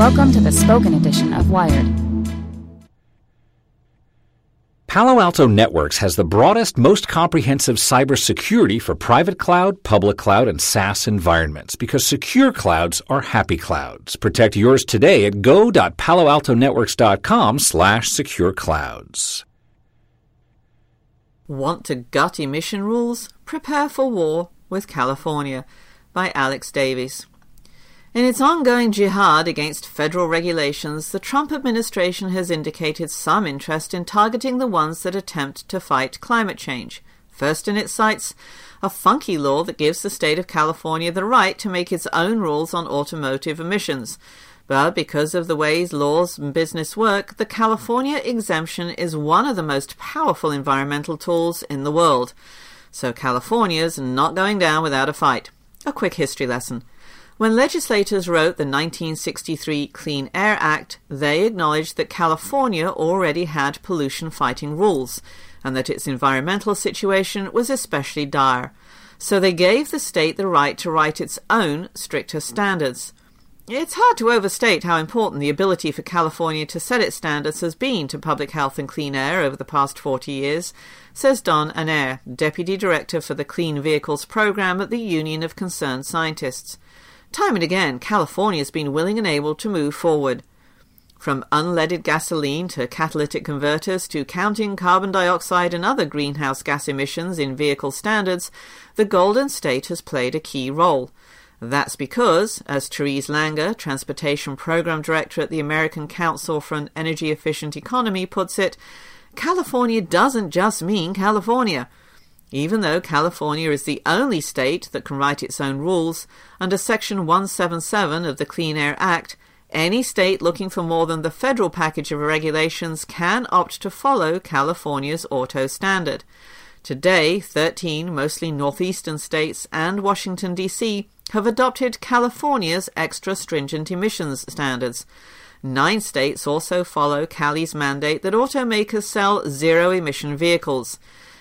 Welcome to the spoken edition of Wired. Palo Alto Networks has the broadest, most comprehensive cybersecurity for private cloud, public cloud, and SaaS environments because secure clouds are happy clouds. Protect yours today at go.paloaltonetworks.com slash secure clouds. Want to gut emission rules? Prepare for war with California by Alex Davies. In its ongoing jihad against federal regulations, the Trump administration has indicated some interest in targeting the ones that attempt to fight climate change. First in its sights, a funky law that gives the state of California the right to make its own rules on automotive emissions. But because of the ways laws and business work, the California exemption is one of the most powerful environmental tools in the world. So California's not going down without a fight. A quick history lesson. When legislators wrote the 1963 Clean Air Act, they acknowledged that California already had pollution fighting rules, and that its environmental situation was especially dire. So they gave the state the right to write its own stricter standards. It's hard to overstate how important the ability for California to set its standards has been to public health and clean air over the past 40 years, says Don Anair, Deputy Director for the Clean Vehicles Program at the Union of Concerned Scientists. Time and again, California has been willing and able to move forward. From unleaded gasoline to catalytic converters to counting carbon dioxide and other greenhouse gas emissions in vehicle standards, the Golden State has played a key role. That's because, as Therese Langer, Transportation Program Director at the American Council for an Energy Efficient Economy, puts it, California doesn't just mean California. Even though California is the only state that can write its own rules, under Section 177 of the Clean Air Act, any state looking for more than the federal package of regulations can opt to follow California's auto standard. Today, 13 mostly northeastern states and Washington, D.C. have adopted California's extra stringent emissions standards. Nine states also follow Cali's mandate that automakers sell zero emission vehicles.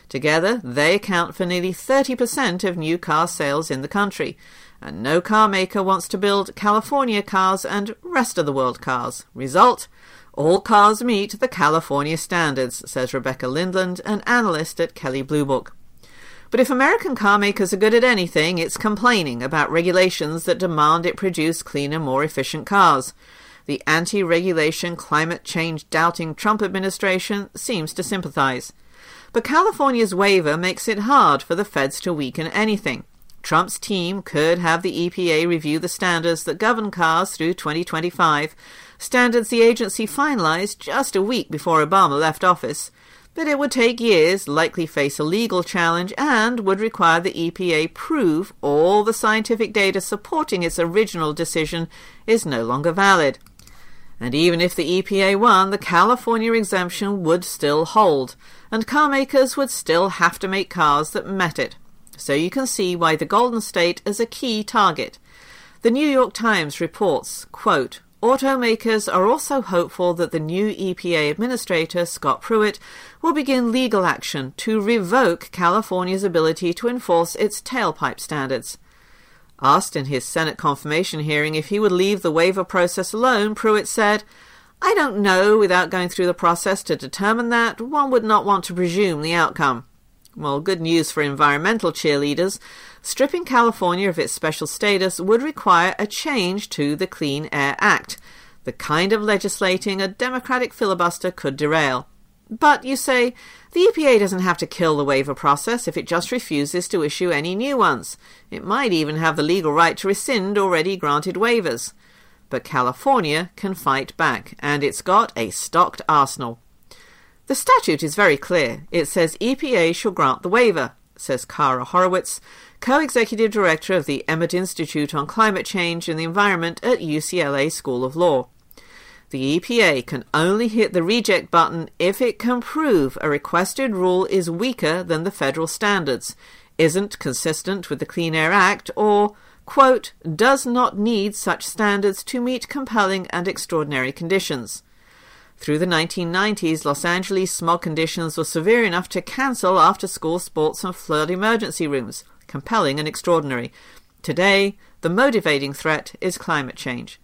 Together, they account for nearly 30% of new car sales in the country. And no car maker wants to build California cars and rest of the world cars. Result? All cars meet the California standards, says Rebecca Lindland, an analyst at Kelley Blue Book. But if American car makers are good at anything, it's complaining about regulations that demand it produce cleaner, more efficient cars. The anti regulation, climate change doubting Trump administration seems to sympathize. But California's waiver makes it hard for the feds to weaken anything. Trump's team could have the EPA review the standards that govern cars through 2025, standards the agency finalized just a week before Obama left office. But it would take years, likely face a legal challenge, and would require the EPA prove all the scientific data supporting its original decision is no longer valid. And even if the EPA won, the California exemption would still hold, and car makers would still have to make cars that met it. So you can see why the Golden State is a key target. The New York Times reports, quote, Automakers are also hopeful that the new EPA administrator, Scott Pruitt, will begin legal action to revoke California's ability to enforce its tailpipe standards. Asked in his Senate confirmation hearing if he would leave the waiver process alone, Pruitt said, I don't know without going through the process to determine that. One would not want to presume the outcome. Well, good news for environmental cheerleaders. Stripping California of its special status would require a change to the Clean Air Act, the kind of legislating a Democratic filibuster could derail. But, you say, the EPA doesn't have to kill the waiver process if it just refuses to issue any new ones. It might even have the legal right to rescind already granted waivers. But California can fight back, and it's got a stocked arsenal. The statute is very clear. It says EPA shall grant the waiver, says Cara Horowitz, co-executive director of the Emmett Institute on Climate Change and the Environment at UCLA School of Law. The EPA can only hit the reject button if it can prove a requested rule is weaker than the federal standards, isn't consistent with the Clean Air Act, or, quote, does not need such standards to meet compelling and extraordinary conditions. Through the 1990s, Los Angeles smog conditions were severe enough to cancel after school sports and flood emergency rooms, compelling and extraordinary. Today, the motivating threat is climate change.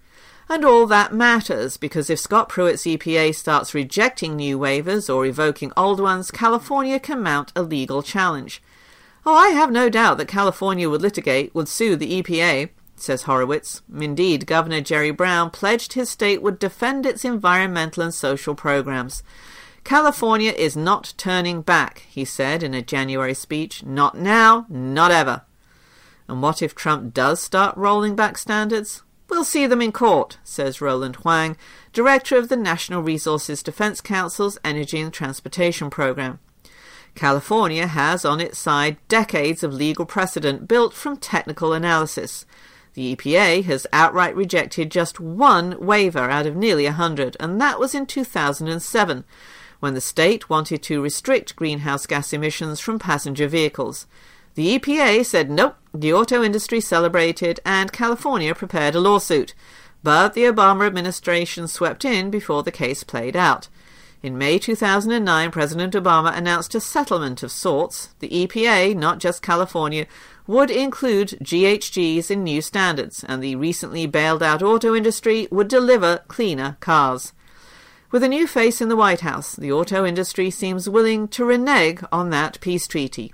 And all that matters because if Scott Pruitt's EPA starts rejecting new waivers or revoking old ones, California can mount a legal challenge. Oh, I have no doubt that California would litigate, would sue the EPA, says Horowitz. Indeed, Governor Jerry Brown pledged his state would defend its environmental and social programs. California is not turning back, he said in a January speech. Not now, not ever. And what if Trump does start rolling back standards? We'll see them in court, says Roland Hwang, director of the National Resources Defense Council's Energy and Transportation Program. California has on its side decades of legal precedent built from technical analysis. The EPA has outright rejected just one waiver out of nearly a hundred, and that was in 2007, when the state wanted to restrict greenhouse gas emissions from passenger vehicles. The EPA said nope, the auto industry celebrated, and California prepared a lawsuit. But the Obama administration swept in before the case played out. In May 2009, President Obama announced a settlement of sorts. The EPA, not just California, would include GHGs in new standards, and the recently bailed out auto industry would deliver cleaner cars. With a new face in the White House, the auto industry seems willing to renege on that peace treaty